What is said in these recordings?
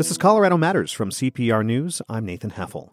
This is Colorado Matters from CPR News. I'm Nathan Heffel.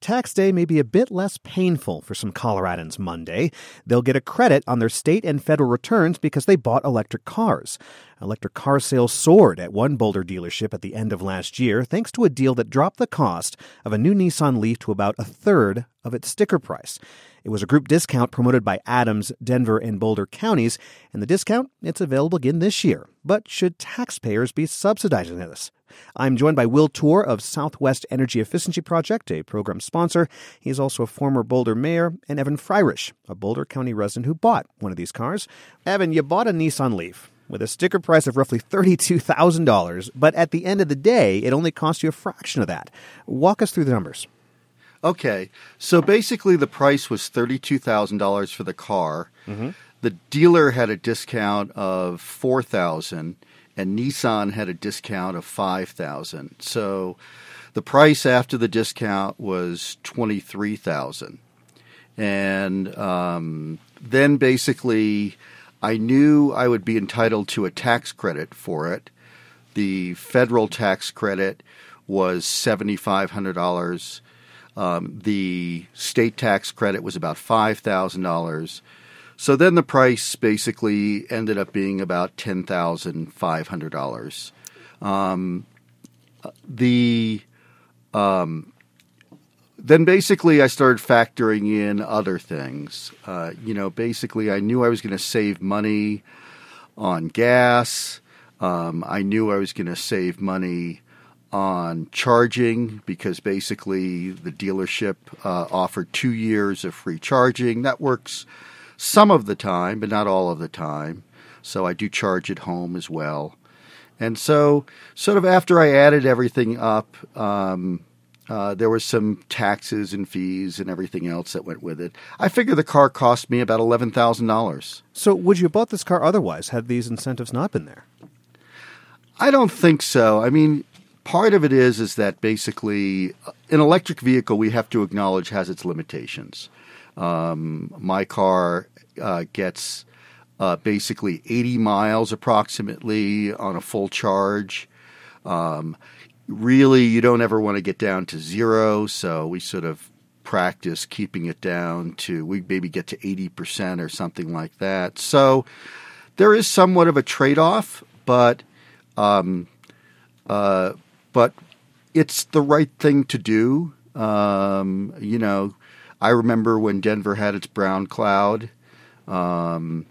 Tax day may be a bit less painful for some Coloradans Monday. They'll get a credit on their state and federal returns because they bought electric cars. Electric car sales soared at one Boulder dealership at the end of last year thanks to a deal that dropped the cost of a new Nissan Leaf to about a third of its sticker price. It was a group discount promoted by Adams, Denver, and Boulder counties, and the discount it's available again this year. But should taxpayers be subsidizing this? I'm joined by Will Toor of Southwest Energy Efficiency Project, a program sponsor. He is also a former Boulder mayor, and Evan Freirish, a Boulder County resident who bought one of these cars. Evan, you bought a Nissan Leaf with a sticker price of roughly $32,000, but at the end of the day, it only cost you a fraction of that. Walk us through the numbers. Okay, so basically the price was thirty-two thousand dollars for the car. Mm-hmm. The dealer had a discount of four thousand, and Nissan had a discount of five thousand. So the price after the discount was twenty-three thousand, and um, then basically I knew I would be entitled to a tax credit for it. The federal tax credit was seventy-five hundred dollars um, the state tax credit was about $5,000. So then the price basically ended up being about $10,500. Um, the um, then basically I started factoring in other things. Uh, you know, basically I knew I was going to save money on gas. Um, I knew I was going to save money on charging because basically the dealership uh, offered two years of free charging. That works some of the time, but not all of the time. So I do charge at home as well. And so, sort of after I added everything up, um, uh, there was some taxes and fees and everything else that went with it. I figure the car cost me about eleven thousand dollars. So, would you have bought this car otherwise had these incentives not been there? I don't think so. I mean, part of it is is that basically an electric vehicle we have to acknowledge has its limitations. Um, my car uh, gets uh, basically 80 miles approximately on a full charge. Um, really, you don't ever want to get down to zero, so we sort of practice keeping it down to we maybe get to 80% or something like that. So there is somewhat of a trade off, but um, uh, but it's the right thing to do. Um, you know, I remember when Denver had its brown cloud. Um,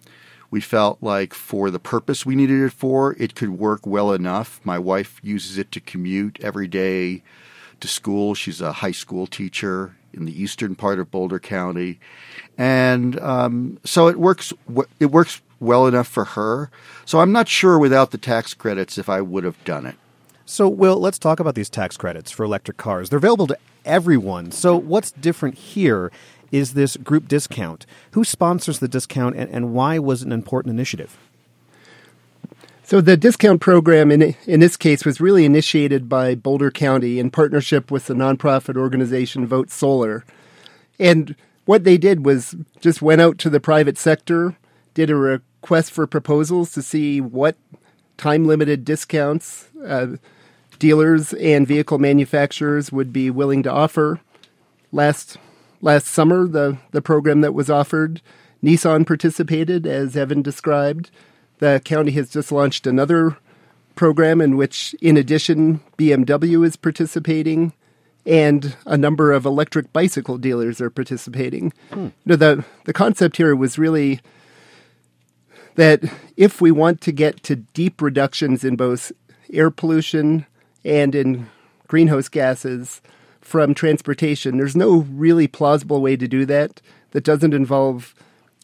we felt like for the purpose we needed it for, it could work well enough. My wife uses it to commute every day to school. She's a high school teacher in the eastern part of Boulder County, and um, so it works. It works well enough for her. So I'm not sure without the tax credits if I would have done it. So, Will, let's talk about these tax credits for electric cars. They're available to everyone. So, what's different here is this group discount. Who sponsors the discount and, and why was it an important initiative? So the discount program in in this case was really initiated by Boulder County in partnership with the nonprofit organization Vote Solar. And what they did was just went out to the private sector, did a request for proposals to see what time limited discounts uh, dealers and vehicle manufacturers would be willing to offer. Last last summer, the the program that was offered, Nissan participated, as Evan described. The county has just launched another program in which, in addition, BMW is participating, and a number of electric bicycle dealers are participating. Hmm. You know, the the concept here was really that if we want to get to deep reductions in both air pollution and in greenhouse gases from transportation. There's no really plausible way to do that that doesn't involve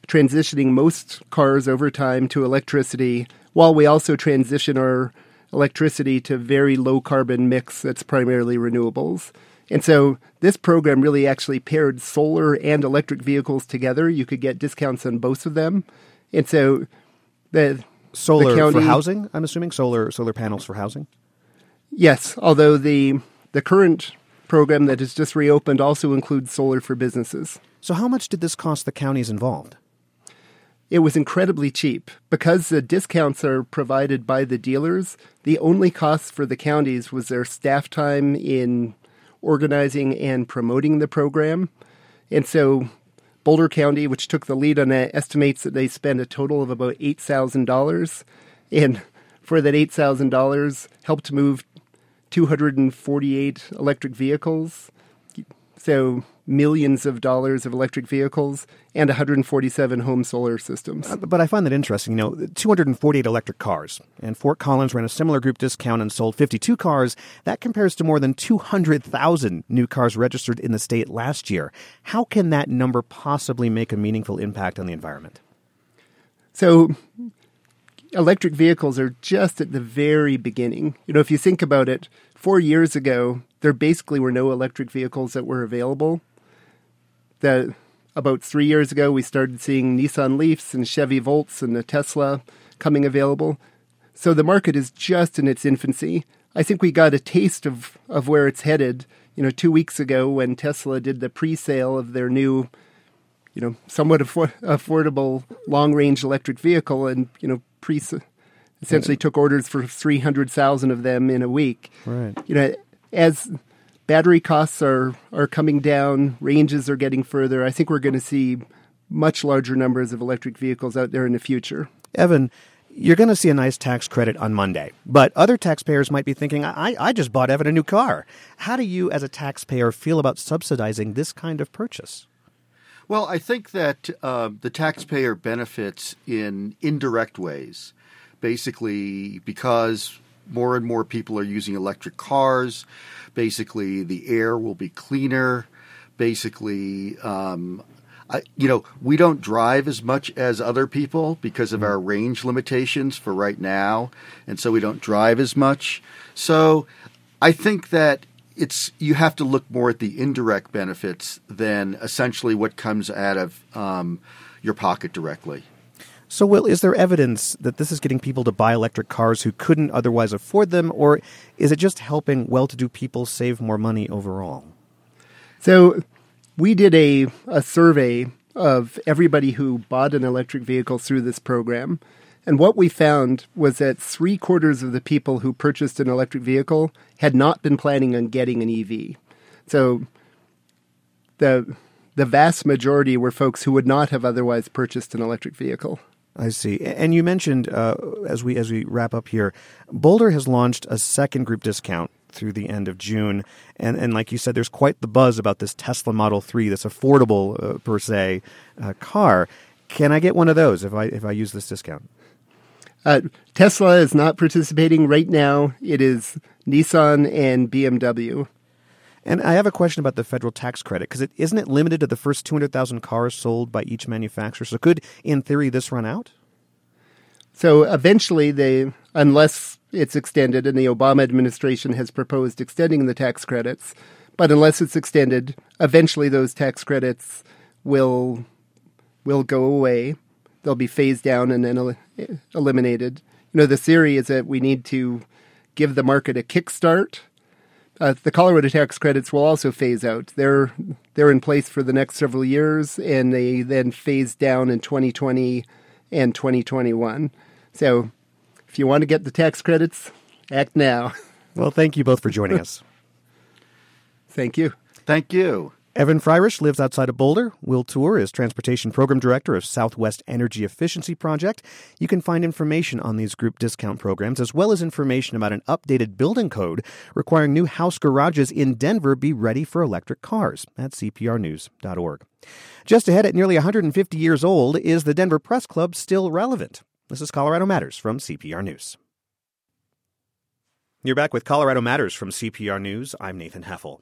transitioning most cars over time to electricity while we also transition our electricity to very low carbon mix that's primarily renewables. And so this program really actually paired solar and electric vehicles together. You could get discounts on both of them. And so the solar the county, for housing, I'm assuming solar solar panels for housing. Yes, although the the current program that has just reopened also includes solar for businesses. So, how much did this cost the counties involved? it was incredibly cheap. Because the discounts are provided by the dealers, the only cost for the counties was their staff time in organizing and promoting the program. And so Boulder County, which took the lead on that, estimates that they spent a total of about $8,000. And for that $8,000, helped move 248 electric vehicles. So millions of dollars of electric vehicles and 147 home solar systems. Uh, but I find that interesting. You know, 248 electric cars, and Fort Collins ran a similar group discount and sold 52 cars. That compares to more than 200,000 new cars registered in the state last year. How can that number possibly make a meaningful impact on the environment? So, electric vehicles are just at the very beginning. You know, if you think about it, four years ago, there basically were no electric vehicles that were available that about three years ago, we started seeing Nissan Leafs and Chevy Volts and the Tesla coming available. So the market is just in its infancy. I think we got a taste of, of where it's headed, you know, two weeks ago when Tesla did the pre-sale of their new, you know, somewhat affor- affordable long-range electric vehicle, and you know, pre essentially took orders for three hundred thousand of them in a week. Right. You know, as battery costs are are coming down, ranges are getting further. I think we're going to see much larger numbers of electric vehicles out there in the future. Evan, you're going to see a nice tax credit on Monday, but other taxpayers might be thinking, I, I just bought Evan a new car. How do you, as a taxpayer, feel about subsidizing this kind of purchase? Well, I think that uh, the taxpayer benefits in indirect ways. Basically, because more and more people are using electric cars. Basically, the air will be cleaner. Basically, um, I, you know, we don't drive as much as other people because of mm-hmm. our range limitations for right now, and so we don't drive as much. So, I think that it's you have to look more at the indirect benefits than essentially what comes out of um, your pocket directly. So, Will, is there evidence that this is getting people to buy electric cars who couldn't otherwise afford them, or is it just helping well to do people save more money overall? So, we did a, a survey of everybody who bought an electric vehicle through this program. And what we found was that three quarters of the people who purchased an electric vehicle had not been planning on getting an EV. So, the the vast majority were folks who would not have otherwise purchased an electric vehicle. I see. And you mentioned uh, as we as we wrap up here, Boulder has launched a second group discount through the end of June, and and like you said, there's quite the buzz about this Tesla Model Three, this affordable uh, per se uh, car. Can I get one of those if I if I use this discount? Uh, Tesla is not participating right now. It is Nissan and BMW. And I have a question about the federal tax credit because it isn't it limited to the first 200,000 cars sold by each manufacturer. So could, in theory, this run out? So eventually, they, unless it's extended, and the Obama administration has proposed extending the tax credits, but unless it's extended, eventually those tax credits will will go away. They'll be phased down and then el- eliminated. You know, the theory is that we need to give the market a kickstart uh, the Colorado tax credits will also phase out. They're they're in place for the next several years, and they then phase down in 2020 and 2021. So, if you want to get the tax credits, act now. Well, thank you both for joining us. Thank you. Thank you. Evan Freirish lives outside of Boulder. Will Toor is Transportation Program Director of Southwest Energy Efficiency Project. You can find information on these group discount programs as well as information about an updated building code requiring new house garages in Denver be ready for electric cars at cprnews.org. Just ahead at nearly 150 years old, is the Denver Press Club still relevant? This is Colorado Matters from CPR News. You're back with Colorado Matters from CPR News. I'm Nathan Heffel.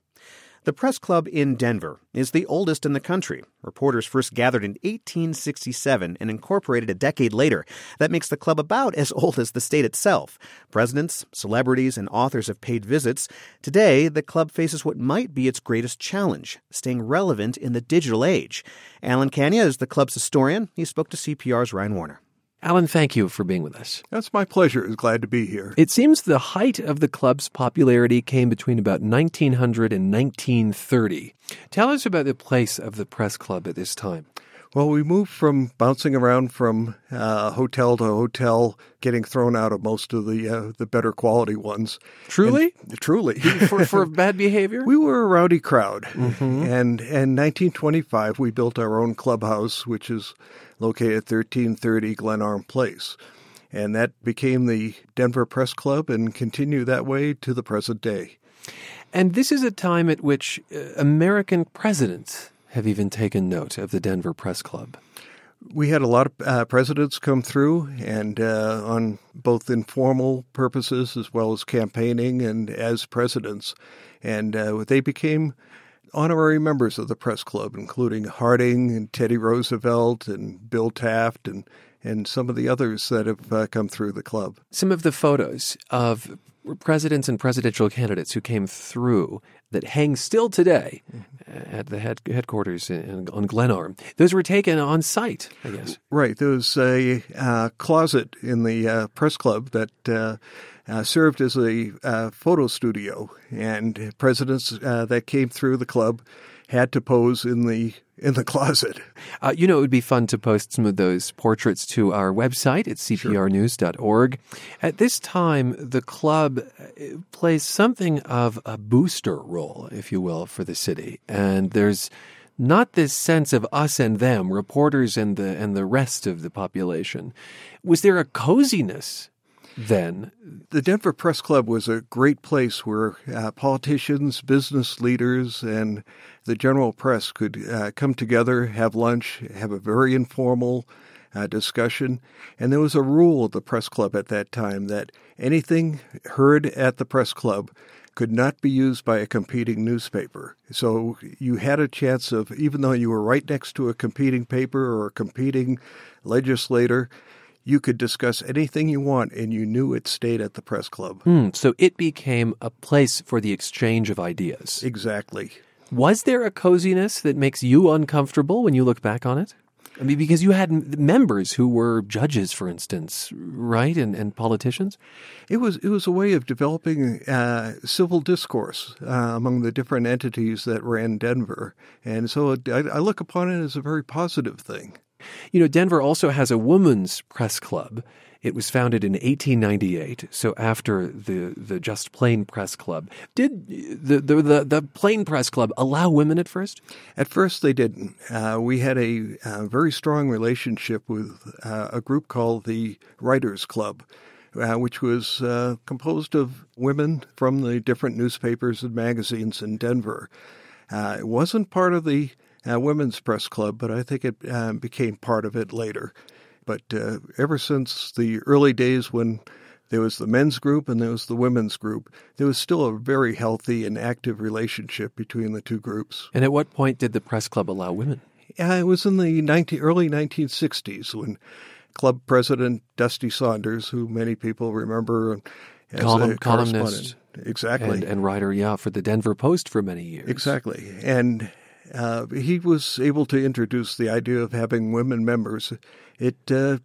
The Press Club in Denver is the oldest in the country. Reporters first gathered in 1867 and incorporated a decade later. That makes the club about as old as the state itself. Presidents, celebrities, and authors have paid visits. Today, the club faces what might be its greatest challenge staying relevant in the digital age. Alan Kania is the club's historian. He spoke to CPR's Ryan Warner. Alan, thank you for being with us. That's my pleasure. It's glad to be here. It seems the height of the club's popularity came between about 1900 and 1930. Tell us about the place of the press club at this time. Well, we moved from bouncing around from uh, hotel to hotel, getting thrown out of most of the uh, the better quality ones. Truly, and, truly, for, for bad behavior. We were a rowdy crowd, mm-hmm. and in 1925 we built our own clubhouse, which is located at 1330 Glenarm Place, and that became the Denver Press Club, and continued that way to the present day. And this is a time at which uh, American presidents have even taken note of the Denver Press Club. We had a lot of uh, presidents come through, and uh, on both informal purposes as well as campaigning and as presidents. And uh, they became honorary members of the press club, including Harding and Teddy Roosevelt and Bill Taft and and some of the others that have uh, come through the club. Some of the photos of presidents and presidential candidates who came through that hang still today mm-hmm. at the head, headquarters in, on Glenarm. Those were taken on site, I guess. Right. There was a uh, closet in the uh, press club that uh, uh served as a uh, photo studio, and presidents uh, that came through the club had to pose in the in the closet. Uh, you know, it would be fun to post some of those portraits to our website at cprnews.org. At this time, the club uh, plays something of a booster role, if you will, for the city, and there's not this sense of us and them, reporters and the and the rest of the population. Was there a coziness then. The Denver Press Club was a great place where uh, politicians, business leaders, and the general press could uh, come together, have lunch, have a very informal uh, discussion. And there was a rule at the press club at that time that anything heard at the press club could not be used by a competing newspaper. So you had a chance of, even though you were right next to a competing paper or a competing legislator, you could discuss anything you want and you knew it stayed at the press club. Mm, so it became a place for the exchange of ideas. Exactly. Was there a coziness that makes you uncomfortable when you look back on it? I mean, because you had members who were judges, for instance, right, and, and politicians. It was it was a way of developing uh, civil discourse uh, among the different entities that ran Denver, and so I, I look upon it as a very positive thing. You know, Denver also has a women's press club. It was founded in 1898, so after the, the Just Plain Press Club. Did the, the, the, the Plain Press Club allow women at first? At first, they didn't. Uh, we had a, very strong relationship with uh, a group called the Writers Club. Uh, which was uh, composed of women from the different newspapers and magazines in Denver. Uh, it wasn't part of the uh, Women's Press Club, but I think it uh, became part of it later. But uh, ever since the early days when there was the men's group and there was the women's group, there was still a very healthy and active relationship between the two groups. And at what point did the press club allow women? Yeah, it was in the 19, early 1960s when club president Dusty Saunders, who many people remember as Column, a columnist, exactly, and, and writer, yeah, for the Denver Post for many years, exactly, and uh, he was able to introduce the idea of having women members. It uh,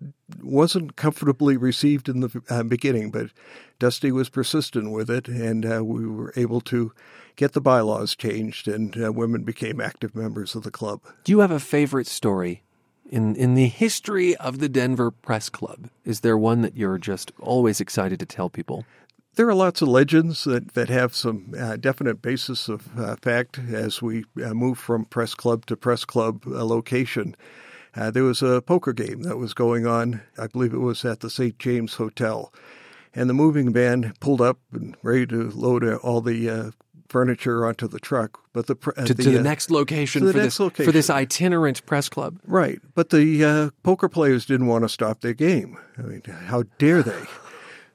wasn't comfortably received in the uh, beginning, but Dusty was persistent with it, and uh, we were able to get the bylaws changed, and uh, women became active members of the club. Do you have a favorite story in in the history of the Denver Press Club? Is there one that you're just always excited to tell people? There are lots of legends that, that have some uh, definite basis of uh, fact as we uh, move from press club to press club uh, location. Uh, there was a poker game that was going on, I believe it was at the St. James Hotel. And the moving van pulled up and ready to load all the furniture onto the truck, but the uh, to, the, to the uh, next location the for next this location. for this itinerant press club. Right, but the uh, poker players didn't want to stop their game. I mean, how dare they?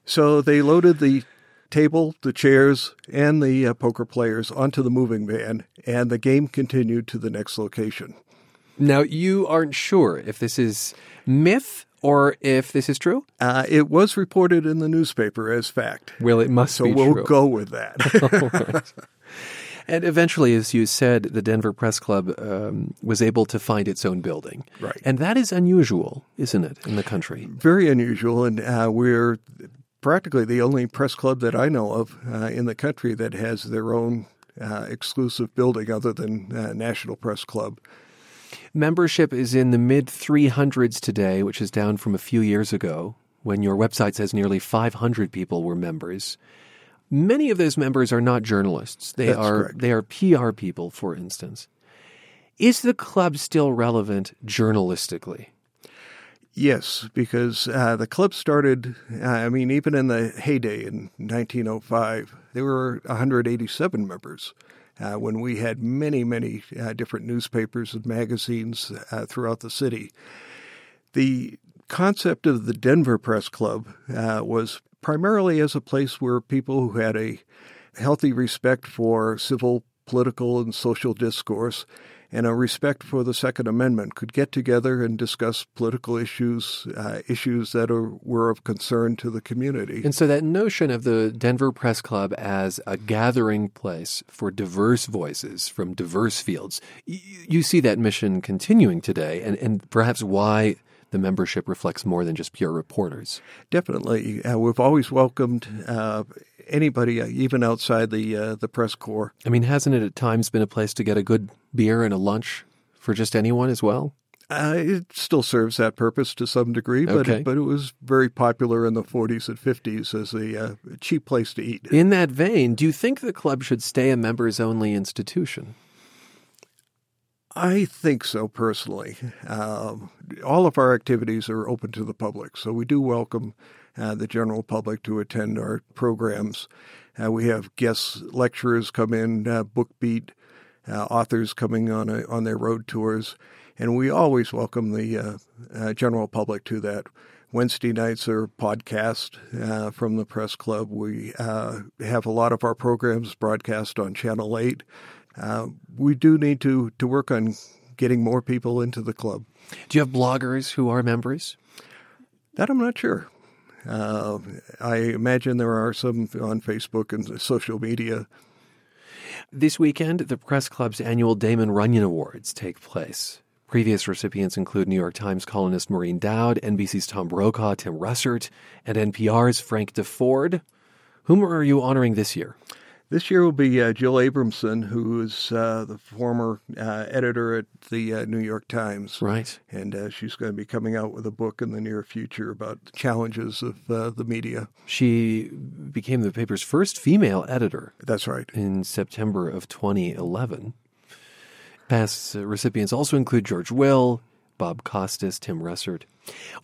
So they loaded the table, the chairs, and the uh, poker players onto the moving van, and the game continued to the next location. Now, you aren't sure if this is myth or if this is true? Uh, it was reported in the newspaper as fact. Well, it must so be we'll true. go with that. And eventually, as you said, the Denver Press Club um, was able to find its own building. Right. And that is unusual, isn't it, in the country? Very unusual. And uh, we're practically the only press club that I know of uh, in the country that has their own uh, exclusive building other than uh, National Press Club. Membership is in the mid 300s today, which is down from a few years ago when your website says nearly 500 people were members. Many of those members are not journalists. They That's are correct. they are PR people, for instance. Is the club still relevant journalistically? Yes, because uh, the club started, uh, I mean, even in the heyday in 1905, there were 187 members uh, when we had many, many uh, different newspapers and magazines uh, throughout the city. The concept of the Denver Press Club was primarily as a place where people who had a healthy respect for civil, political, and social discourse and a respect for the Second Amendment could get together and discuss political issues, uh, issues that are, were of concern to the community. And so that notion of the Denver Press Club as a gathering place for diverse voices from diverse fields, y- you see that mission continuing today, and, and perhaps why the membership reflects more than just pure reporters. Definitely, uh, we've always welcomed uh, anybody, uh, even outside the uh, the press corps. I mean, hasn't it at times been a place to get a good beer and a lunch for just anyone as well? Uh, it still serves that purpose to some degree, but Okay. but it was very popular in the 40s and 50s as a uh, cheap place to eat. In that vein, do you think the club should stay a members only institution? I think so personally. Um, all of our activities are open to the public, so we do welcome uh, the general public to attend our programs. Uh, we have guest lecturers come in, uh, book beat, uh, authors coming on a, on their road tours, and we always welcome the uh, uh, general public to that. Wednesday nights are podcast uh, from the press club. We uh, have a lot of our programs broadcast on Channel Eight. Uh, we do need to to work on getting more people into the club. Do you have bloggers who are members? That I'm not sure. Uh, I imagine there are some on Facebook and social media. This weekend, the Press Club's annual Damon Runyon Awards take place. Previous recipients include New York Times columnist Maureen Dowd, NBC's Tom Brokaw, Tim Russert, and NPR's Frank Deford. Whom are you honoring this year? This year will be uh, Jill Abramson, who is uh, the former uh, editor at the uh, New York Times. Right. And uh, she's going to be coming out with a book in the near future about the challenges of uh, the media. She became the paper's first female editor That's right. in September of 2011. Past uh, recipients also include George Will, Bob Costas, Tim Russert.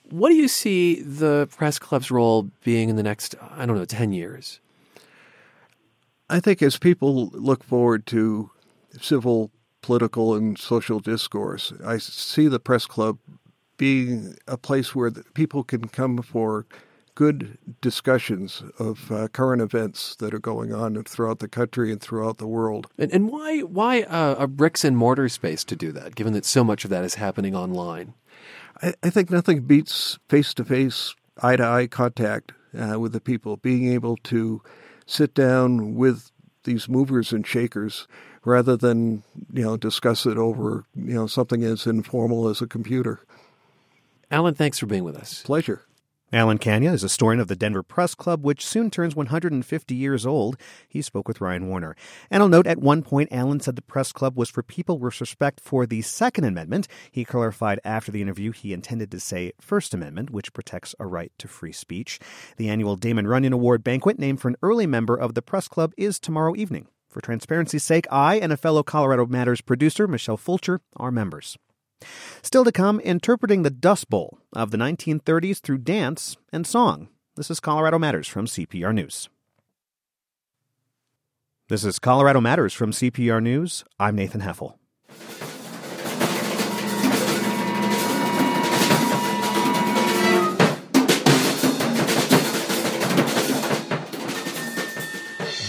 What do you see the press club's role being in the next, I don't know, 10 years? I think as people look forward to civil, political, and social discourse, I see the press club being a place where people can come for good discussions of uh, current events that are going on throughout the country and throughout the world. And, and why why uh, a bricks and mortar space to do that, given that so much of that is happening online? I, I think nothing beats face to face, eye to eye contact uh, with the people, being able to sit down with these movers and shakers rather than you know discuss it over you know something as informal as a computer. Alan, thanks for being with us. Pleasure. Alan Kania is a historian of the Denver Press Club, which soon turns 150 years old. He spoke with Ryan Warner. And I'll note at one point, Alan said the Press Club was for people with respect for the Second Amendment. He clarified after the interview he intended to say First Amendment, which protects a right to free speech. The annual Damon Runyon Award banquet, named for an early member of the Press Club, is tomorrow evening. For transparency's sake, I and a fellow Colorado Matters producer, Michelle Fulcher, are members. Still to come, interpreting the Dust Bowl of the 1930s through dance and song. This is Colorado Matters from CPR News. This is Colorado Matters from CPR News. I'm Nathan Heffel.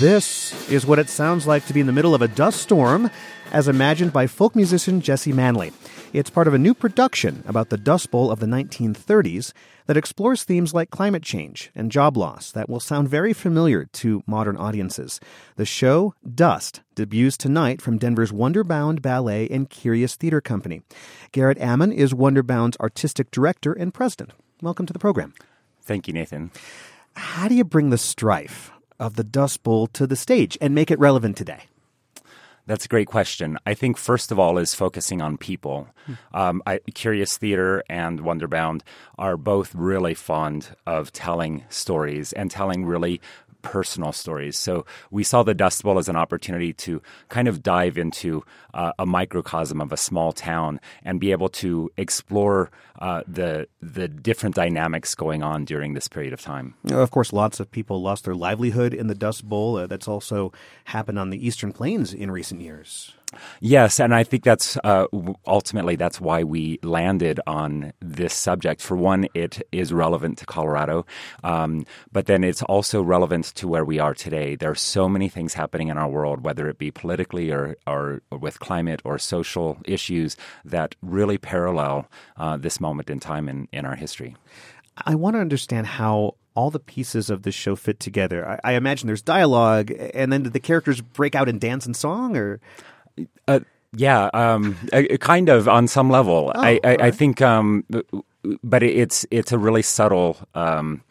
This is what it sounds like to be in the middle of a dust storm, as imagined by folk musician Jesse Manley. It's part of a new production about the Dust Bowl of the 1930s that explores themes like climate change and job loss that will sound very familiar to modern audiences. The show, Dust, debuts tonight from Denver's Wonderbound Ballet and Curious Theater Company. Garrett Ammon is Wonderbound's artistic director and president. Welcome to the program. Thank you, Nathan. How do you bring the strife of the Dust Bowl to the stage and make it relevant today? That's a great question. I think first of all is focusing on people. Um, I, Curious Theater and Wonderbound are both really fond of telling stories and telling really personal stories. So we saw the Dust Bowl as an opportunity to kind of dive into uh, a microcosm of a small town and be able to explore uh, the the different dynamics going on during this period of time. Of course, lots of people lost their livelihood in the Dust Bowl. Uh, that's also happened on the Eastern Plains in recent years. Yes, and I think that's uh, ultimately that's why we landed on this subject. For one, it is relevant to Colorado, um, but then it's also relevant to where we are today. There are so many things happening in our world, whether it be politically or, or, or with climate or social issues, that really parallel uh, this moment in time in, in our history. I want to understand how all the pieces of this show fit together. I, I imagine there's dialogue, and then do the characters break out in dance and song, or uh, yeah, um, kind of on some level. Oh, I, I, right. I think, um, but it's it's a really subtle. Um,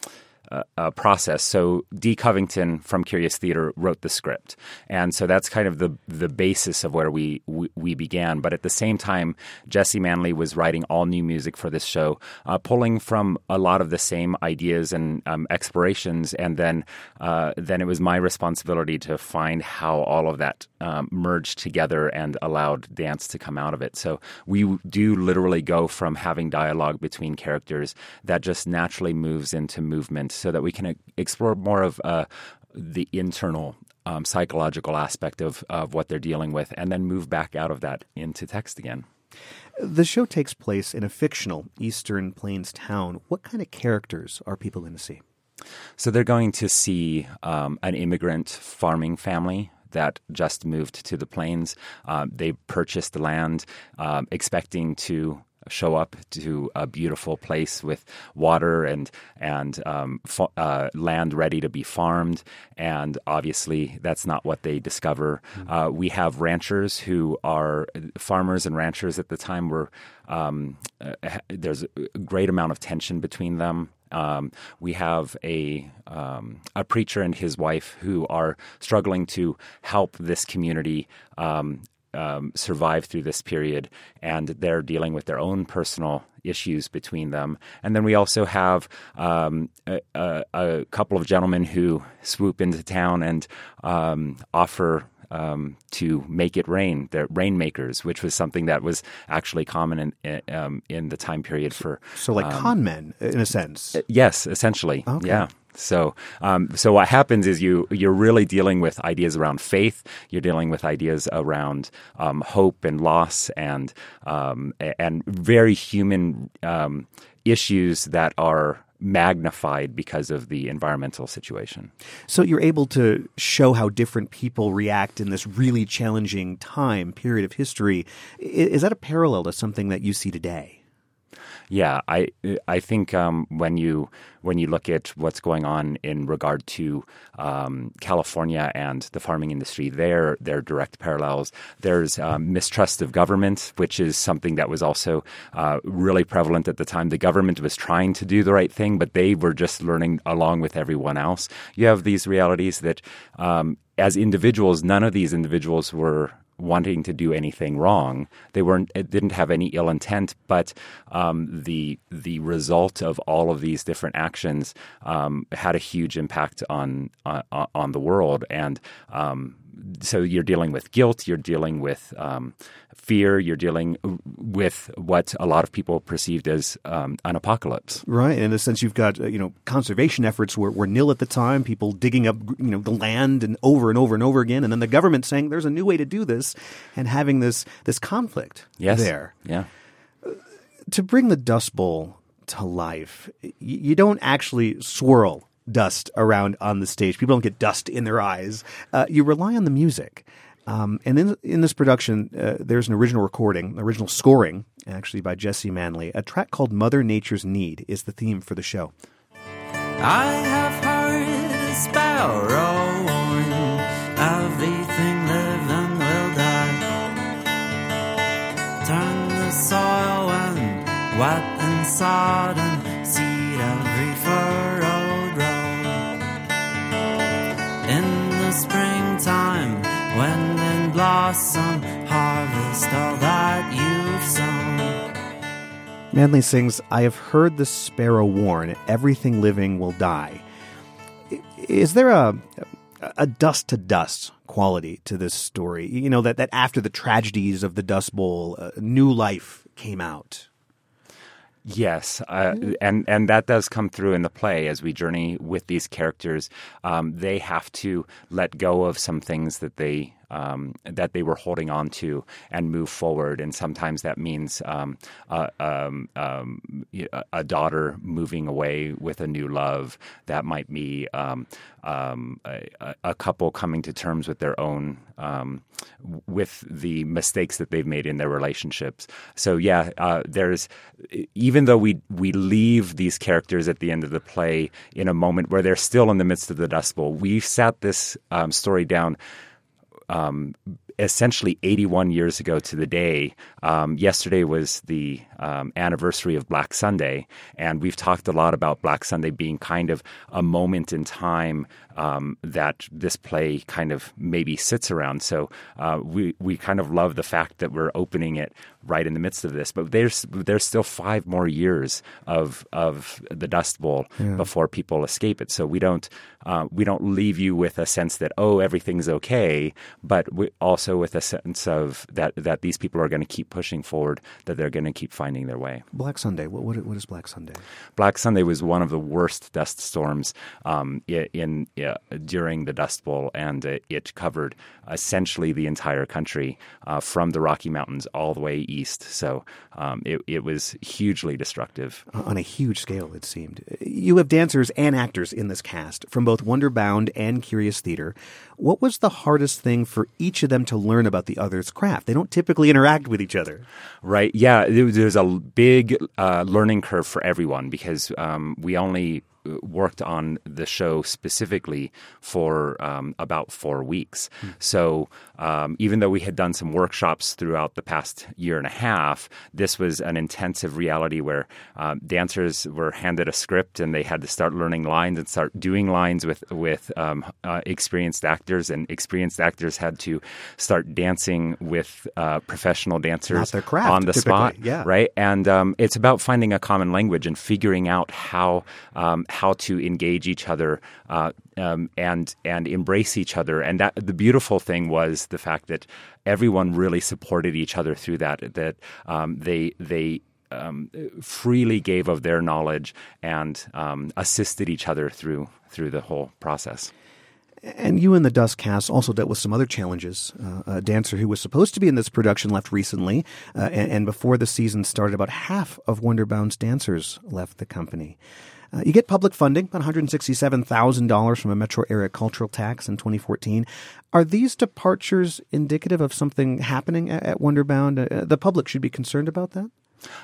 uh, uh, process. So D. Covington from Curious Theater wrote the script, and so that's kind of the the basis of where we we, we began. But at the same time, Jesse Manley was writing all new music for this show, uh, pulling from a lot of the same ideas and um, explorations, and then uh, then it was my responsibility to find how all of that um, merged together and allowed dance to come out of it. So we do literally go from having dialogue between characters that just naturally moves into movement so that we can explore more of uh, the internal um, psychological aspect of, of what they're dealing with and then move back out of that into text again. the show takes place in a fictional Eastern Plains town. What kind of characters are people going to see? So they're going to see um, an immigrant farming family that just moved to the plains. Um, they purchased the land um, expecting to show up to a beautiful place with water and and um, fa- uh, land ready to be farmed, and obviously that's not what they discover. Uh, we have ranchers who are farmers and ranchers at the time were um, uh, there's a great amount of tension between them. Um, we have a um, a preacher and his wife who are struggling to help this community um, um, survive through this period, and they're dealing with their own personal issues between them. And then we also have um, a, a, a couple of gentlemen who swoop into town and um, offer um, to make it rain. They're rainmakers, which was something that was actually common in um, in the time period for. So, like um, con men, in a sense. Yes, essentially. Okay. Yeah. So, um, so what happens is you you're really dealing with ideas around faith. You're dealing with ideas around um, hope and loss, and um, and very human um, issues that are magnified because of the environmental situation. So you're able to show how different people react in this really challenging time period of history. Is that a parallel to something that you see today? Yeah, I I think um, when you when you look at what's going on in regard to um, California and the farming industry, there there are direct parallels. There's um, mistrust of government, which is something that was also uh, really prevalent at the time. The government was trying to do the right thing, but they were just learning along with everyone else. You have these realities that, um, as individuals, none of these individuals were wanting to do anything wrong. They weren't didn't have any ill intent, but um, the the result of all of these different actions um, had a huge impact on on, on the world, and um, so you're dealing with guilt, you're dealing with um, fear, you're dealing with what a lot of people perceived as um, an apocalypse. Right. In a sense, you've got uh, you know conservation efforts were, were nil at the time. People digging up you know the land and over and over and over again, and then the government saying there's a new way to do this, and having this this conflict Yes, there. yeah. to bring the Dust Bowl to life, you don't actually swirl dust around on the stage. People don't get dust in their eyes. Uh, you rely on the music. Um, and in, in this production, uh, there's an original recording, original scoring, actually by Jesse Manley. A track called Mother Nature's Need is the theme for the show. I have heard the sparrow warn everything living will die. Turn the soil and wet and sodden, seed every furrowed blossom. blossom, harvest all that you've sown. Manley sings, I have heard the sparrow warn, everything living will die. Is there a a dust to dust quality to this story? You know, that, that after the tragedies of the Dust Bowl, uh, new life came out. Yes, uh, and and that does come through in the play as we journey with these characters. Um, they have to let go of some things that they um, that they were holding on to and move forward. And sometimes that means um, uh, um, um, a- a daughter moving away with a new love. That might be um, a, a- a couple coming to terms with their own with the mistakes that they've made in their relationships. So yeah, uh, there's even though we we leave these characters at the end of the play in a moment where they're still in the midst of the Dust Bowl, we've sat this um, story down um, essentially 81 years ago to the day. Um, yesterday was the um, anniversary of Black Sunday, and we've talked a lot about Black Sunday being kind of a moment in time um, that this play kind of maybe sits around. So uh, we we kind of love the fact that we're opening it right in the midst of this. But there's there's still five more years of of the Dust Bowl before people escape it. So we don't uh, we don't leave you with a sense that oh everything's okay, but we also with a sense of that that these people are going to keep pushing forward, that they're going to keep finding their way. Black Sunday, what, what, what is Black Sunday? Black Sunday was one of the worst dust storms um, i- in, uh, during the Dust Bowl, and uh, it covered essentially the entire country uh, from the Rocky Mountains all the way east. So um, it, it was hugely destructive. On a huge scale, it seemed. You have dancers and actors in this cast from both Wonderbound and Curious Theater. What was the hardest thing for each of them to learn about the other's craft? They don't typically interact with each other. Right. Yeah. There's a big uh, learning curve for everyone because um, we only worked on the show specifically for um, about four weeks. So um, even though we had done some workshops throughout the past year and a half, this was an intensive reality where um, dancers were handed a script and they had to start learning lines and start doing lines with with um, uh, experienced actors, and experienced actors had to start dancing with uh, professional dancers craft, on the typically, spot, yeah. right? And um, it's about finding a common language and figuring out how um, how to engage each other uh, um, and and embrace each other. And that the beautiful thing was the fact that everyone really supported each other through that. That um, they they. Um, freely gave of their knowledge and um, assisted each other through through the whole process. And you and the Dust cast also dealt with some other challenges. Uh, a dancer who was supposed to be in this production left recently, uh, and, and before the season started, about half of Wonderbound's dancers left the company. Uh, you get public funding, about $167,000 from a metro area cultural tax in 2014. Are these departures indicative of something happening at, at Wonderbound? Uh, the public should be concerned about that?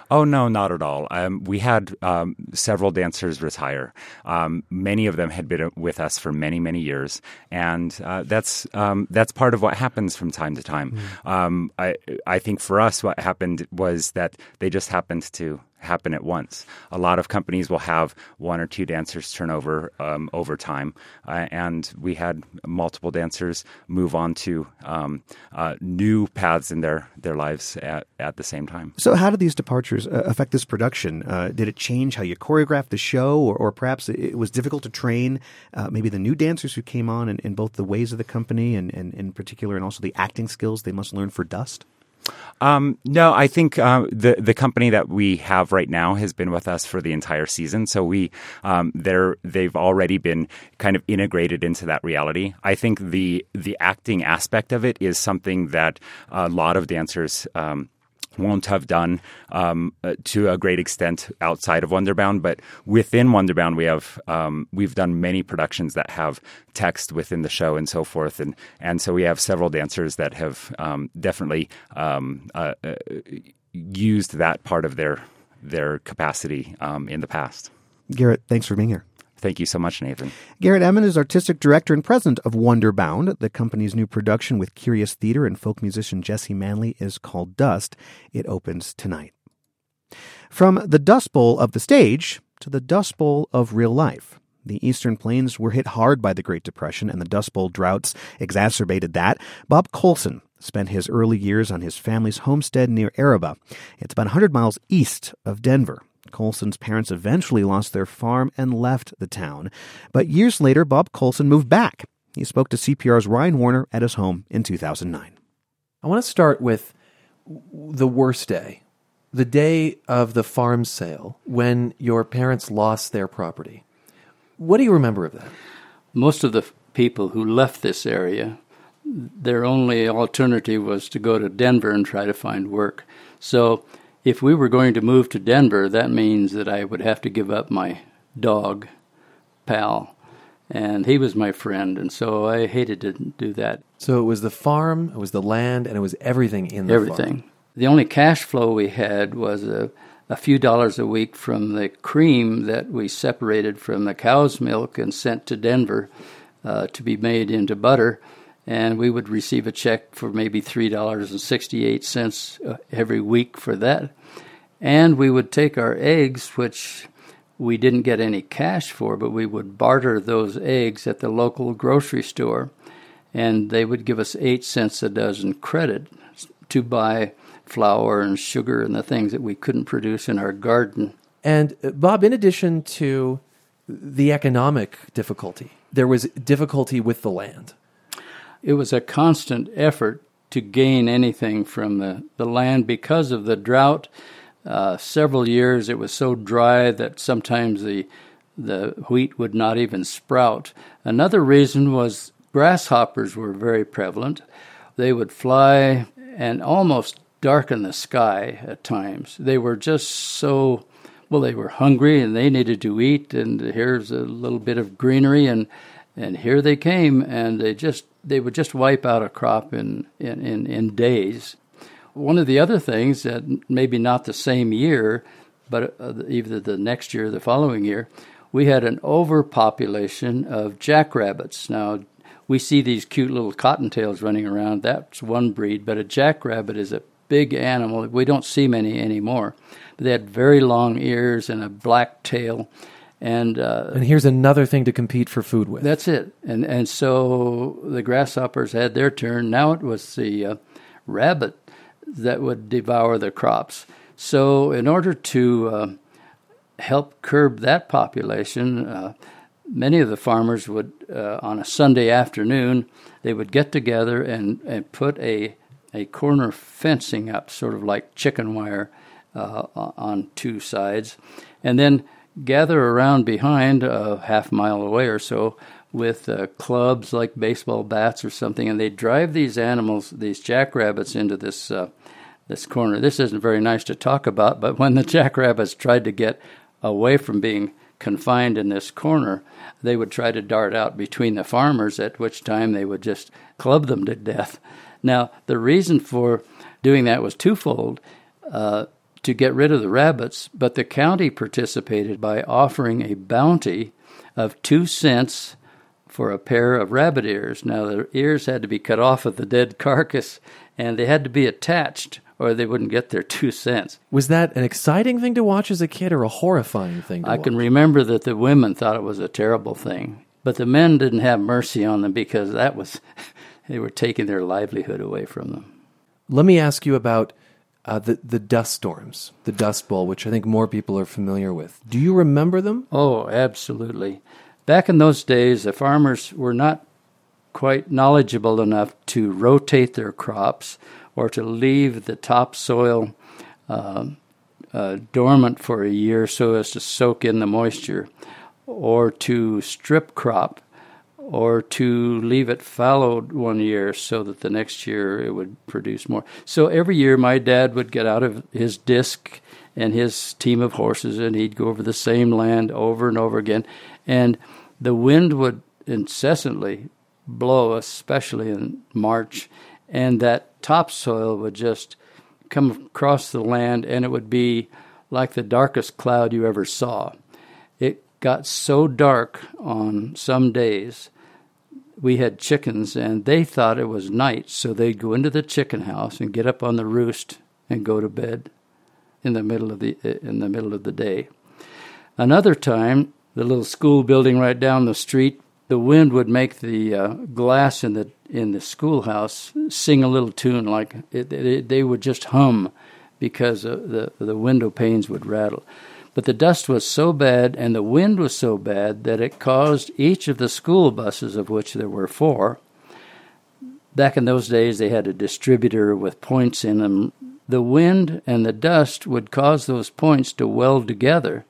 Oh no, not at all. Um, we had um, several dancers retire. Um, many of them had been with us for many, many years, and uh, that's um, that's part of what happens from time to time. Um, I I think for us, what happened was that they just happened to happen at once. A lot of companies will have one or two dancers turn over um, over time, uh, and we had multiple dancers move on to um, uh, new paths in their their lives at, at the same time. So, how did these departures uh, affect this production? Uh, did it change how you choreographed the show, or, or perhaps it was difficult to train uh, maybe the new dancers who came on in, in both the ways of the company and, and in particular, and also the acting skills they must learn for Dust? Um, no, I think uh, the the company that we have right now has been with us for the entire season, so we um, they're they've already been kind of integrated into that reality. I think the the acting aspect of it is something that a lot of dancers. Um, won't have done um, uh, to a great extent outside of Wonderbound, but within Wonderbound, we have um, we've done many productions that have text within the show and so forth, and and so we have several dancers that have um, definitely um, uh, uh, used that part of their their capacity um, in the past. Garrett, thanks for being here. Thank you so much, Nathan. Garrett Ammon is artistic director and president of Wonderbound. The company's new production with Curious Theater and folk musician Jesse Manley is called Dust. It opens tonight. From the Dust Bowl of the stage to the Dust Bowl of real life. The eastern plains were hit hard by the Great Depression, and the Dust Bowl droughts exacerbated that. Bob Colson spent his early years on his family's homestead near Arriba. It's about 100 miles east of Denver. Colson's parents eventually lost their farm and left the town. But years later, Bob Colson moved back. He spoke to CPR's Ryan Warner at his home in 2009. I want to start with the worst day, the day of the farm sale when your parents lost their property. What do you remember of that? Most of the people who left this area, their only alternative was to go to Denver and try to find work. So if we were going to move to Denver, that means that I would have to give up my dog, Pal. And he was my friend, and so I hated to do that. So it was the farm, it was the land, and it was everything in the Everything. farm. The only cash flow we had was a, a few dollars a week from the cream that we separated from the cow's milk and sent to Denver uh, to be made into butter. And we would receive a check for maybe $3.68 uh, every week for that. And we would take our eggs, which we didn't get any cash for, but we would barter those eggs at the local grocery store. And they would give us eight cents a dozen credit to buy flour and sugar and the things that we couldn't produce in our garden. And uh, Bob, in addition to the economic difficulty, there was difficulty with the land. It was a constant effort to gain anything from the, the land because of the drought. Uh, several years it was so dry that sometimes the the wheat would not even sprout. Another reason was grasshoppers were very prevalent. They would fly and almost darken the sky at times. They were just so well. They were hungry and they needed to eat. And here's a little bit of greenery, and and here they came, and they just they would just wipe out a crop in in, in, in days. One of the other things that maybe not the same year, but uh, either the next year or the following year, we had an overpopulation of jackrabbits. Now, we see these cute little cottontails running around. That's one breed, but a jackrabbit is a big animal. We don't see many anymore. But they had very long ears and a black tail. And, uh, And here's another thing to compete for food with. that's it. And and so the grasshoppers had their turn. Now it was the uh, rabbit that would devour the crops. So in order to uh, help curb that population, uh, many of the farmers would, uh, on a Sunday afternoon, they would get together and, and put a a corner fencing up, sort of like chicken wire, uh, on two sides, and then gather around behind a half mile away or so with uh, clubs like baseball bats or something, and they drive these animals, these jackrabbits, into this uh, this corner. This isn't very nice to talk about, but when the jackrabbits tried to get away from being confined in this corner, they would try to dart out between the farmers, at which time they would just club them to death. Now, the reason for doing that was twofold. Uh, to get rid of the rabbits, but the county participated by offering a bounty of two cents for a pair of rabbit ears. Now, the ears had to be cut off of the dead carcass and they had to be attached or they wouldn't get their two cents. Was that an exciting thing to watch as a kid or a horrifying thing to watch? I watch? can remember that the women thought it was a terrible thing, but the men didn't have mercy on them because that was, they were taking their livelihood away from them. Let me ask you about uh, the the dust storms, the Dust Bowl, which I think more people are familiar with. Do you remember them? Oh, absolutely. Back in those days, the farmers were not quite knowledgeable enough to rotate their crops or to leave the topsoil uh, uh, dormant for a year so as to soak in the moisture, or to strip crop, or to leave it fallowed one year so that the next year it would produce more. So every year, my dad would get out of his disc and his team of horses, and he'd go over the same land over and over again, and the wind would incessantly blow, especially in March, and that topsoil would just come across the land, and it would be like the darkest cloud you ever saw. It got so dark on some days. We had chickens, and they thought it was night, so they'd go into the chicken house and get up on the roost and go to bed in the middle of the in the middle of the day. Another time, the little school building right down the street. The wind would make the uh, glass in the in the schoolhouse sing a little tune, like it, it, they would just hum because the the window panes would rattle. But the dust was so bad and the wind was so bad that it caused each of the school buses, of which there were four, back in those days they had a distributor with points in them. The wind and the dust would cause those points to weld together.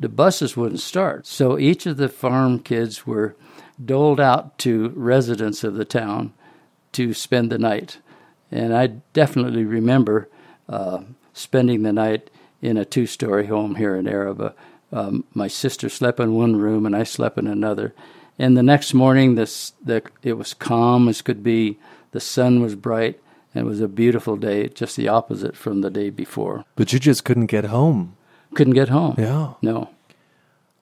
The buses wouldn't start. So each of the farm kids were doled out to residents of the town to spend the night. And I definitely remember uh, spending the night in a two story home here in Arriba. Um, my sister slept in one room and I slept in another. And the next morning, this, the, it was calm as could be. The sun was bright, and it was a beautiful day, just the opposite from the day before. But you just couldn't get home. Couldn't get home. Yeah. No.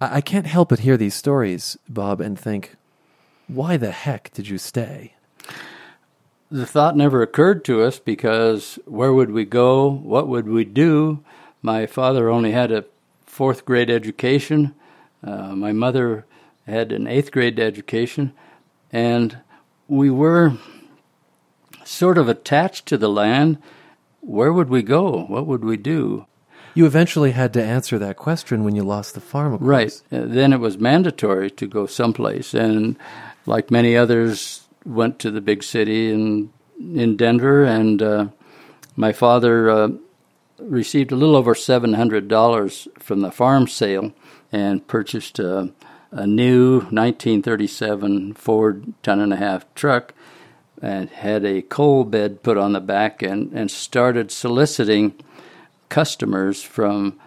I, I can't help but hear these stories, Bob, and think, why the heck did you stay? The thought never occurred to us because where would we go? What would we do? My father only had a fourth grade education. Uh, my mother had an eighth grade education. And we were sort of attached to the land. Where would we go? What would we do? You eventually had to answer that question when you lost the farm. Right. Uh, then it was mandatory to go someplace. And like many others, went to the big city in, in Denver. And uh, my father uh, received a little over $700 from the farm sale and purchased a, a new 1937 Ford ton and a half truck and had a coal bed put on the back and, and started soliciting customers from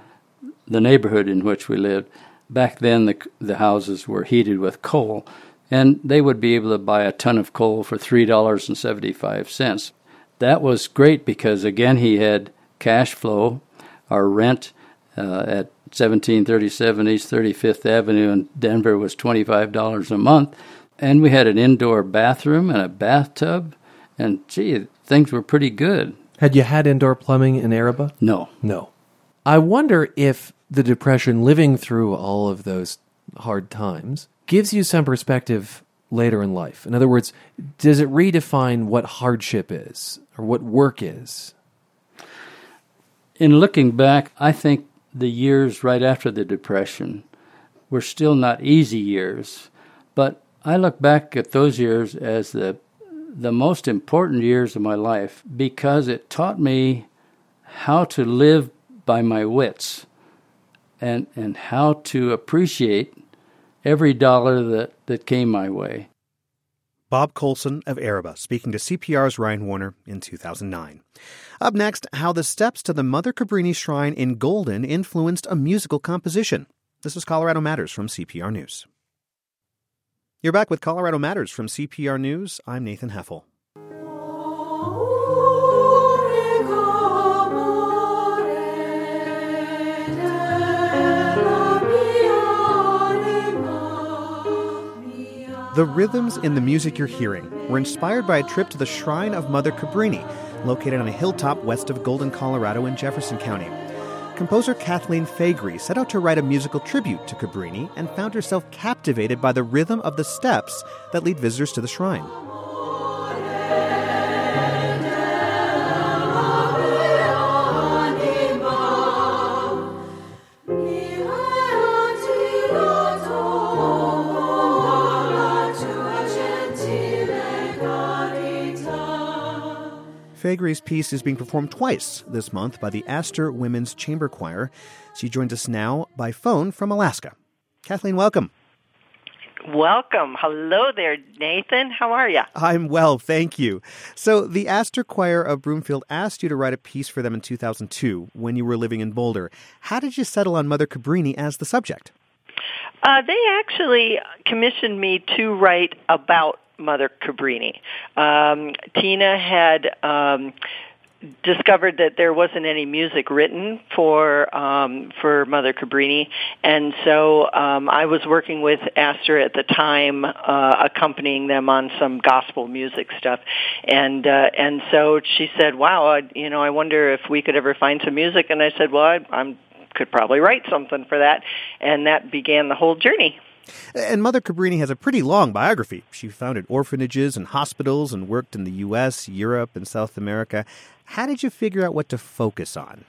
the neighborhood in which we lived. Back then, the, the houses were heated with coal, and they would be able to buy a ton of coal for $3.75. That was great because, again, he had cash flow. Our rent uh, at 1737 East 35th Avenue in Denver was $25 a month. And we had an indoor bathroom and a bathtub. And gee, things were pretty good. Had you had indoor plumbing in Arriba? No. No. I wonder if the Depression, living through all of those hard times, gives you some perspective later in life. In other words, does it redefine what hardship is or what work is? In looking back, I think the years right after the Depression were still not easy years, but I look back at those years as the the most important years of my life because it taught me how to live by my wits and and how to appreciate every dollar that, that came my way. Bob Colson of Arriba speaking to CPR's Ryan Warner in 2009. Up next, how the steps to the Mother Cabrini Shrine in Golden influenced a musical composition. This is Colorado Matters from CPR News. You're back with Colorado Matters from CPR News. I'm Nathan Heffel. The rhythms in the music you're hearing were inspired by a trip to the Shrine of Mother Cabrini, located on a hilltop west of Golden, Colorado in Jefferson County. Composer Kathleen Fagri set out to write a musical tribute to Cabrini and found herself captivated by the rhythm of the steps that lead visitors to the shrine. Faegre's piece is being performed twice this month by the Astor Women's Chamber Choir. She joins us now by phone from Alaska. Kathleen, welcome. Welcome. Hello there, Nathan. How are you? I'm well, thank you. So, the Astor Choir of Broomfield asked you to write a piece for them in 2002 when you were living in Boulder. How did you settle on Mother Cabrini as the subject? Uh, they actually commissioned me to write about Mother Cabrini. Um, Tina had um, discovered that there wasn't any music written for um, for Mother Cabrini, and so um, I was working with Astor at the time, uh, accompanying them on some gospel music stuff, and uh, and so she said, "Wow, I, you know, I wonder if we could ever find some music." And I said, "Well, I, I'm could probably write something for that, and that began the whole journey. And Mother Cabrini has a pretty long biography. She founded orphanages and hospitals and worked in the U.S., Europe, and South America. How did you figure out what to focus on?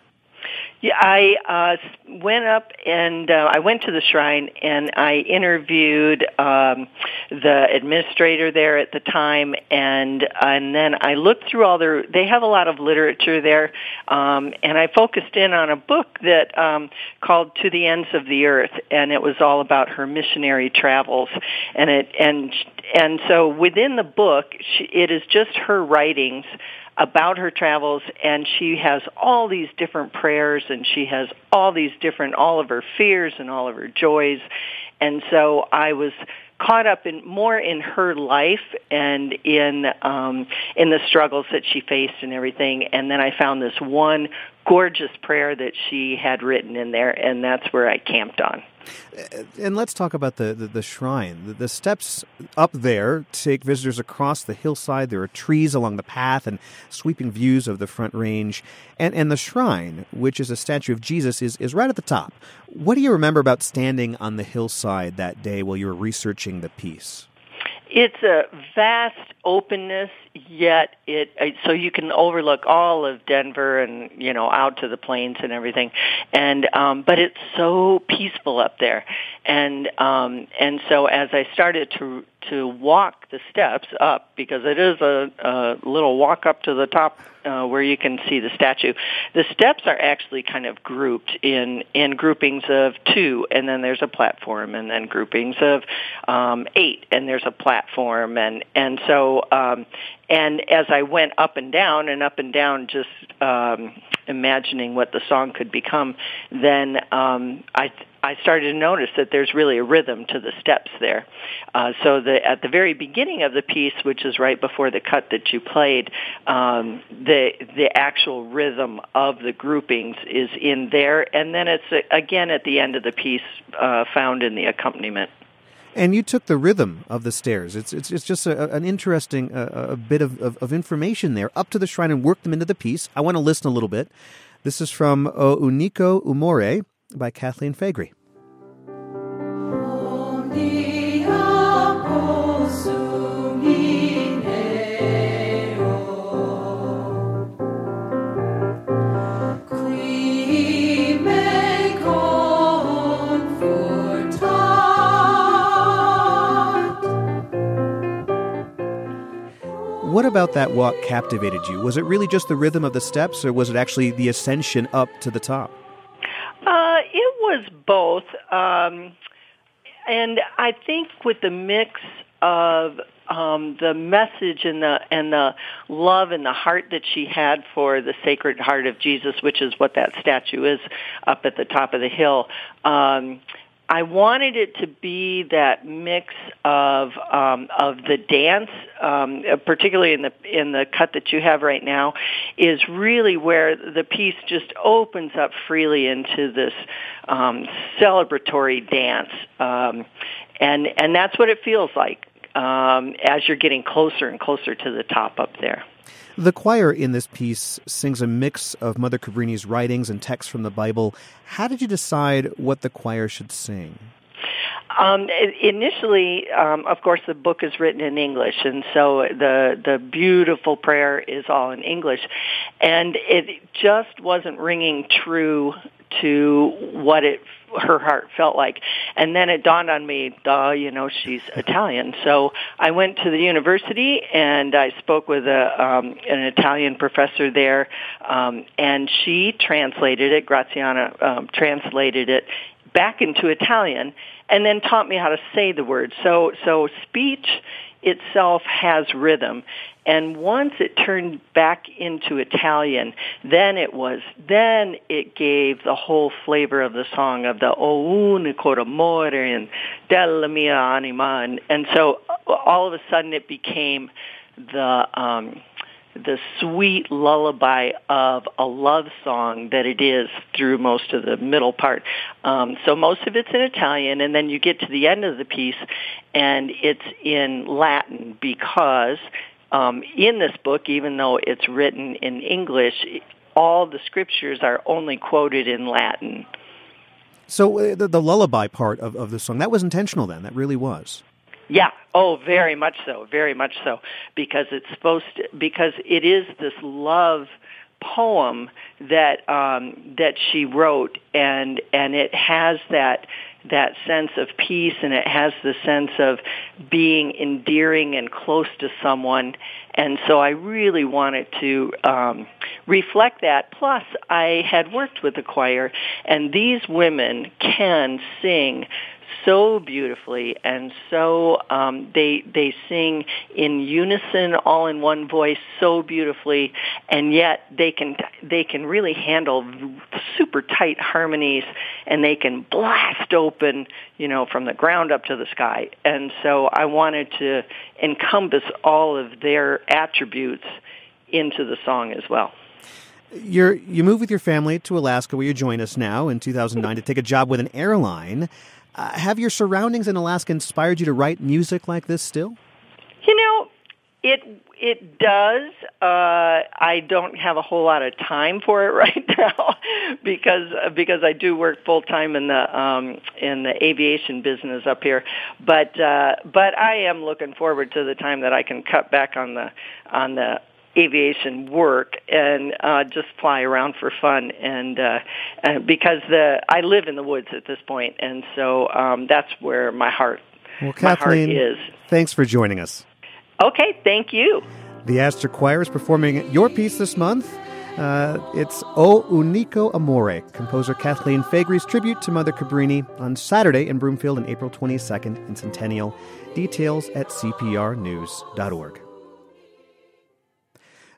Yeah, I uh, went up and uh, I went to the shrine and I interviewed um, the administrator there at the time, and and then I looked through all their. They have a lot of literature there, um, and I focused in on a book that um, called "To the Ends of the Earth," and it was all about her missionary travels, and it and and so within the book, she, it is just her writings about her travels and she has all these different prayers and she has all these different all of her fears and all of her joys and so I was caught up in more in her life and in um in the struggles that she faced and everything and then I found this one gorgeous prayer that she had written in there and that's where I camped on. Uh, and let's talk about the, the, the shrine. The, the, steps up there take visitors across the hillside. There are trees along the path and sweeping views of the front range. And, and the shrine, which is a statue of Jesus, is, is right at the top. What do you remember about standing on the hillside that day while you were researching the piece? It's a vast openness, yet it so you can overlook all of Denver and you know out to the plains and everything, and um, but it's so peaceful up there, and um, and so as I started to to walk the steps up because it is a, a little walk up to the top uh, where you can see the statue. The steps are actually kind of grouped in in groupings of two, and then there's a platform, and then groupings of um, eight, and there's a platform, and and so um, and as I went up and down and up and down, just um, imagining what the song could become, then um, I I started to notice that there's really a rhythm to the steps there. Uh, so the, at the very beginning of the piece, which is right before the cut that you played, um, the the actual rhythm of the groupings is in there, and then it's again at the end of the piece uh, found in the accompaniment. And you took the rhythm of the stairs. It's it's, it's just a, an interesting uh, a bit of, of, of, information there up to the shrine and work them into the piece. I want to listen a little bit. This is from O Unico Amore by Kathleen Fagre. About that walk captivated you? Was it really just the rhythm of the steps, or was it actually the ascension up to the top? Uh, it was both. Um, and I think with the mix of um, the message and the and the love and the heart that she had for the Sacred Heart of Jesus, which is what that statue is up at the top of the hill. Um, I wanted it to be that mix of um, of the dance, um, particularly in the in the cut that you have right now, is really where the piece just opens up freely into this um, celebratory dance, um, and and that's what it feels like um, as you're getting closer and closer to the top up there. The choir in this piece sings a mix of Mother Cabrini's writings and texts from the Bible. How did you decide what the choir should sing? Um, initially, um, of course, the book is written in English, and so the the beautiful prayer is all in English, and it just wasn't ringing true to what it her heart felt like. And then it dawned on me, duh, you know, she's Italian. So I went to the university and I spoke with a um, an Italian professor there, um, and she translated it. Graziana um, translated it back into Italian, and then taught me how to say the words. So so speech itself has rhythm. And once it turned back into Italian, then it was, then it gave the whole flavor of the song of the O unico amore and della mia anima. And, and so all of a sudden it became the, um, the sweet lullaby of a love song that it is through most of the middle part. Um, so most of it's in Italian, and then you get to the end of the piece, and it's in Latin because um, in this book, even though it's written in English, all the scriptures are only quoted in Latin. So uh, the, the lullaby part of, of the song, that was intentional then. That really was. Yeah. Oh, very much so. Very much so. Because it's supposed to, because it is this love poem that um, that she wrote, and and it has that that sense of peace, and it has the sense of being endearing and close to someone. And so I really wanted to um, reflect that. Plus, I had worked with the choir, and these women can sing so beautifully and so um, they they sing in unison all in one voice so beautifully. And yet they can they can really handle super tight harmonies and they can blast open you know from the ground up to the sky. And so I wanted to encompass all of their attributes into the song as well. You're you move with your family to Alaska, where you join us now in 2009 to take a job with an airline. Uh, have your surroundings in Alaska inspired you to write music like this still? You know, it it does. Uh, I don't have a whole lot of time for it right now because because I do work full time in the um, in the aviation business up here. But uh, but I am looking forward to the time that I can cut back on the on the aviation work and uh just fly around for fun and uh, uh because the I live in the woods at this point and so um that's where my heart well Kathleen my heart is. thanks for joining us. Okay thank you. The Astor Choir is performing your piece this month. Uh, it's O Unico Amore, composer Kathleen Fagre's tribute to Mother Cabrini on Saturday in Broomfield on April 22nd in Centennial. Details at cprnews.org.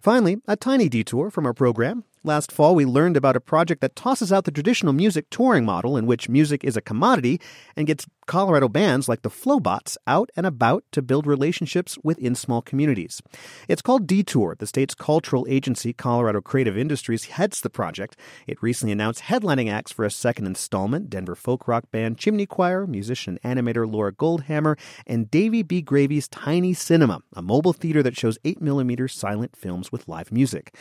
Finally, a tiny detour from our program. Last fall, we learned about a project that tosses out the traditional music touring model in which music is a commodity and gets Colorado bands like the Flobots out and about to build relationships within small communities. It's called Detour. The state's cultural agency, Colorado Creative Industries, heads the project. It recently announced headlining acts for a second installment Denver folk rock band Chimney Choir, musician and animator Laura Goldhammer, and Davy B. Gravy's Tiny Cinema, a mobile theater that shows 8mm silent films with live music.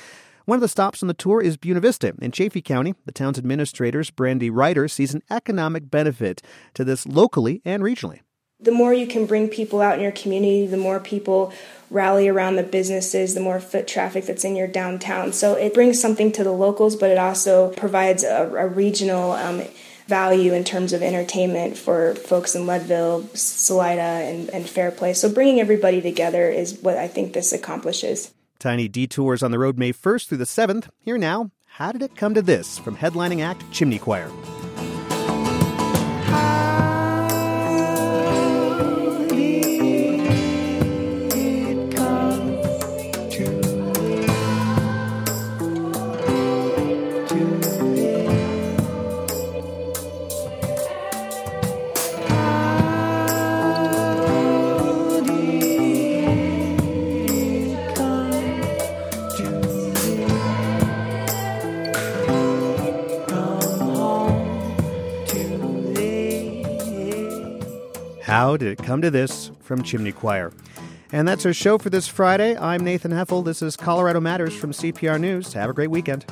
One of the stops on the tour is Buena Vista in Chaffee County. The town's administrator's Brandy Ryder sees an economic benefit to this locally and regionally. The more you can bring people out in your community, the more people rally around the businesses, the more foot traffic that's in your downtown. So it brings something to the locals, but it also provides a, a regional um, value in terms of entertainment for folks in Leadville, Salida, and, and Fairplay. So bringing everybody together is what I think this accomplishes. Tiny detours on the road May 1st through the 7th. Here now, how did it come to this from headlining act Chimney Choir? How did it come to this from Chimney Choir? And that's our show for this Friday. I'm Nathan Heffel. This is Colorado Matters from CPR News. Have a great weekend.